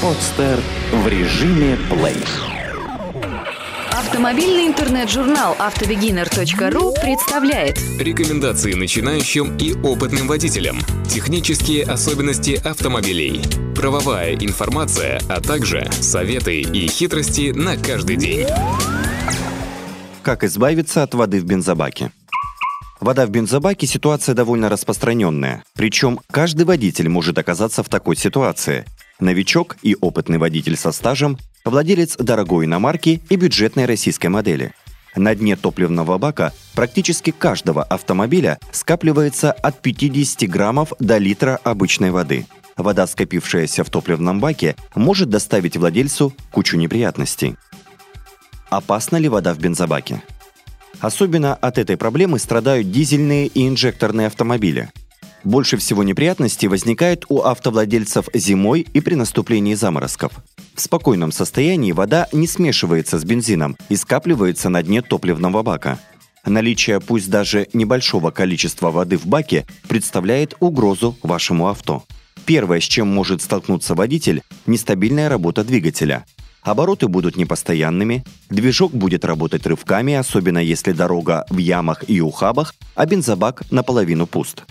Подстер в режиме плей. Автомобильный интернет-журнал автобегинер.ру представляет Рекомендации начинающим и опытным водителям. Технические особенности автомобилей. Правовая информация, а также советы и хитрости на каждый день. Как избавиться от воды в бензобаке? Вода в бензобаке – ситуация довольно распространенная. Причем каждый водитель может оказаться в такой ситуации. Новичок и опытный водитель со стажем, владелец дорогой иномарки и бюджетной российской модели. На дне топливного бака практически каждого автомобиля скапливается от 50 граммов до литра обычной воды. Вода, скопившаяся в топливном баке, может доставить владельцу кучу неприятностей. Опасна ли вода в бензобаке? Особенно от этой проблемы страдают дизельные и инжекторные автомобили. Больше всего неприятностей возникает у автовладельцев зимой и при наступлении заморозков. В спокойном состоянии вода не смешивается с бензином и скапливается на дне топливного бака. Наличие пусть даже небольшого количества воды в баке представляет угрозу вашему авто. Первое, с чем может столкнуться водитель – нестабильная работа двигателя – Обороты будут непостоянными, движок будет работать рывками, особенно если дорога в ямах и ухабах, а бензобак наполовину пуст.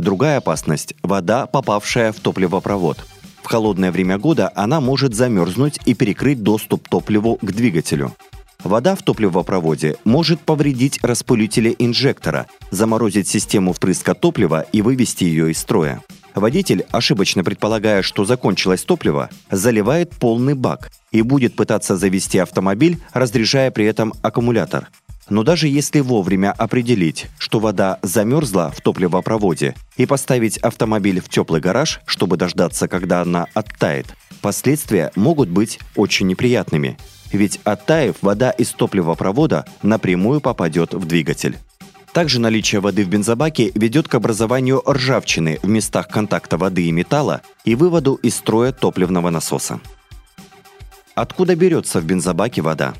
Другая опасность – вода, попавшая в топливопровод. В холодное время года она может замерзнуть и перекрыть доступ топливу к двигателю. Вода в топливопроводе может повредить распылители инжектора, заморозить систему впрыска топлива и вывести ее из строя. Водитель, ошибочно предполагая, что закончилось топливо, заливает полный бак и будет пытаться завести автомобиль, разряжая при этом аккумулятор. Но даже если вовремя определить, что вода замерзла в топливопроводе, и поставить автомобиль в теплый гараж, чтобы дождаться, когда она оттает, последствия могут быть очень неприятными. Ведь оттаив, вода из топливопровода напрямую попадет в двигатель. Также наличие воды в бензобаке ведет к образованию ржавчины в местах контакта воды и металла и выводу из строя топливного насоса. Откуда берется в бензобаке вода?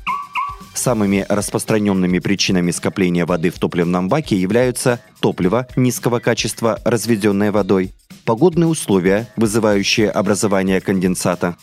Самыми распространенными причинами скопления воды в топливном баке являются топливо низкого качества, разведенное водой, погодные условия, вызывающие образование конденсата,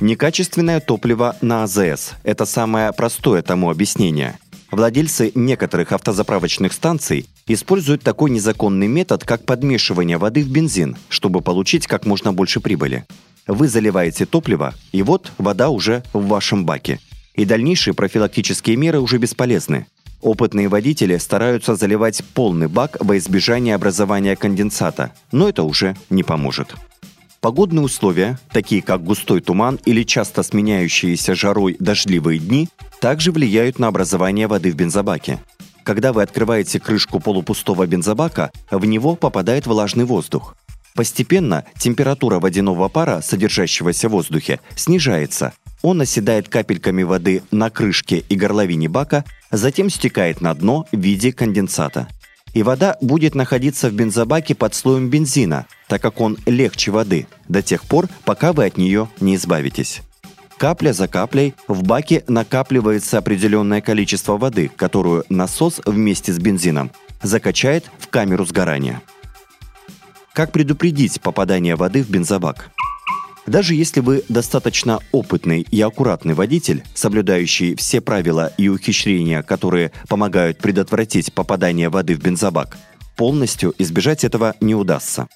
некачественное топливо на АЗС – это самое простое тому объяснение – Владельцы некоторых автозаправочных станций используют такой незаконный метод, как подмешивание воды в бензин, чтобы получить как можно больше прибыли. Вы заливаете топливо, и вот вода уже в вашем баке. И дальнейшие профилактические меры уже бесполезны. Опытные водители стараются заливать полный бак во избежание образования конденсата, но это уже не поможет. Погодные условия, такие как густой туман или часто сменяющиеся жарой дождливые дни, также влияют на образование воды в бензобаке. Когда вы открываете крышку полупустого бензобака, в него попадает влажный воздух. Постепенно температура водяного пара, содержащегося в воздухе, снижается. Он оседает капельками воды на крышке и горловине бака, затем стекает на дно в виде конденсата и вода будет находиться в бензобаке под слоем бензина, так как он легче воды, до тех пор, пока вы от нее не избавитесь. Капля за каплей в баке накапливается определенное количество воды, которую насос вместе с бензином закачает в камеру сгорания. Как предупредить попадание воды в бензобак? Даже если вы достаточно опытный и аккуратный водитель, соблюдающий все правила и ухищрения, которые помогают предотвратить попадание воды в бензобак, полностью избежать этого не удастся.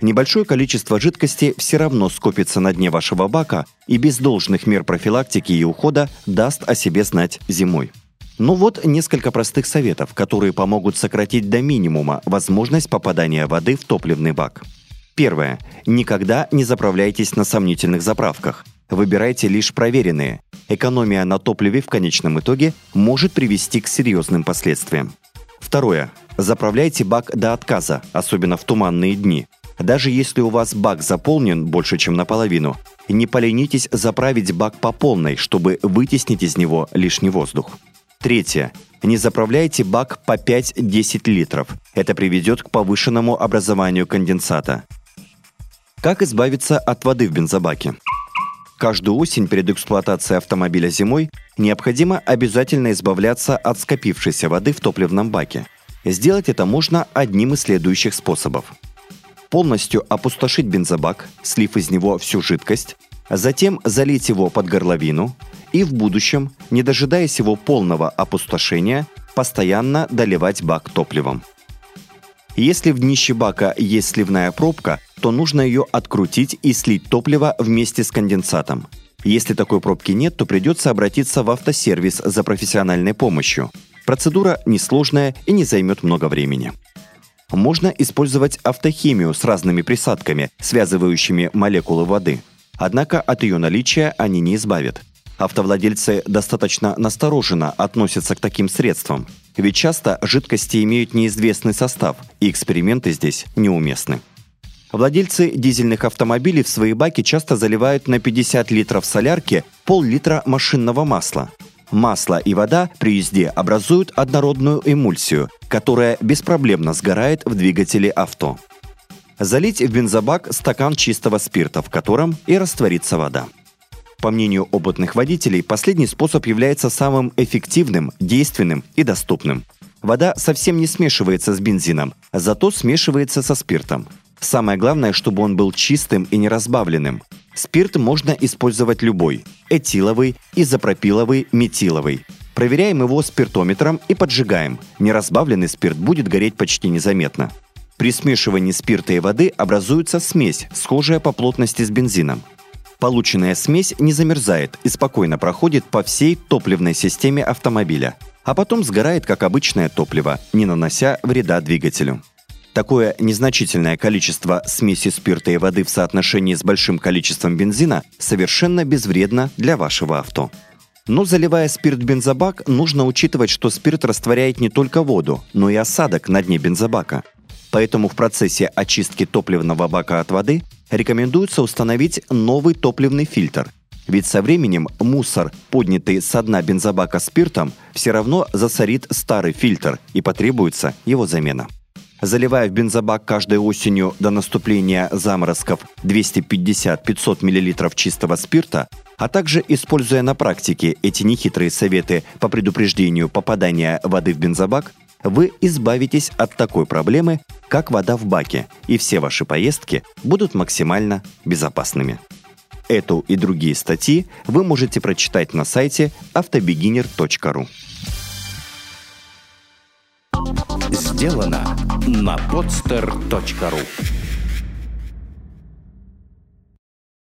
Небольшое количество жидкости все равно скопится на дне вашего бака и без должных мер профилактики и ухода даст о себе знать зимой. Ну вот несколько простых советов, которые помогут сократить до минимума возможность попадания воды в топливный бак – Первое. Никогда не заправляйтесь на сомнительных заправках. Выбирайте лишь проверенные. Экономия на топливе в конечном итоге может привести к серьезным последствиям. Второе. Заправляйте бак до отказа, особенно в туманные дни. Даже если у вас бак заполнен больше, чем наполовину, не поленитесь заправить бак по полной, чтобы вытеснить из него лишний воздух. Третье. Не заправляйте бак по 5-10 литров. Это приведет к повышенному образованию конденсата. Как избавиться от воды в бензобаке? Каждую осень перед эксплуатацией автомобиля зимой необходимо обязательно избавляться от скопившейся воды в топливном баке. Сделать это можно одним из следующих способов. Полностью опустошить бензобак, слив из него всю жидкость, Затем залить его под горловину и в будущем, не дожидаясь его полного опустошения, постоянно доливать бак топливом. Если в днище бака есть сливная пробка, то нужно ее открутить и слить топливо вместе с конденсатом. Если такой пробки нет, то придется обратиться в автосервис за профессиональной помощью. Процедура несложная и не займет много времени. Можно использовать автохимию с разными присадками, связывающими молекулы воды. Однако от ее наличия они не избавят. Автовладельцы достаточно настороженно относятся к таким средствам, ведь часто жидкости имеют неизвестный состав, и эксперименты здесь неуместны. Владельцы дизельных автомобилей в свои баки часто заливают на 50 литров солярки пол-литра машинного масла. Масло и вода при езде образуют однородную эмульсию, которая беспроблемно сгорает в двигателе авто. Залить в бензобак стакан чистого спирта, в котором и растворится вода. По мнению опытных водителей, последний способ является самым эффективным, действенным и доступным. Вода совсем не смешивается с бензином, зато смешивается со спиртом. Самое главное, чтобы он был чистым и неразбавленным. Спирт можно использовать любой – этиловый, изопропиловый, метиловый. Проверяем его спиртометром и поджигаем. Неразбавленный спирт будет гореть почти незаметно. При смешивании спирта и воды образуется смесь, схожая по плотности с бензином. Полученная смесь не замерзает и спокойно проходит по всей топливной системе автомобиля, а потом сгорает как обычное топливо, не нанося вреда двигателю. Такое незначительное количество смеси спирта и воды в соотношении с большим количеством бензина совершенно безвредно для вашего авто. Но заливая спирт в бензобак, нужно учитывать, что спирт растворяет не только воду, но и осадок на дне бензобака. Поэтому в процессе очистки топливного бака от воды рекомендуется установить новый топливный фильтр. Ведь со временем мусор, поднятый со дна бензобака спиртом, все равно засорит старый фильтр и потребуется его замена. Заливая в бензобак каждой осенью до наступления заморозков 250-500 мл чистого спирта, а также используя на практике эти нехитрые советы по предупреждению попадания воды в бензобак, вы избавитесь от такой проблемы, как вода в баке, и все ваши поездки будут максимально безопасными. Эту и другие статьи вы можете прочитать на сайте автобегинер.ру. Сделано на podster.ru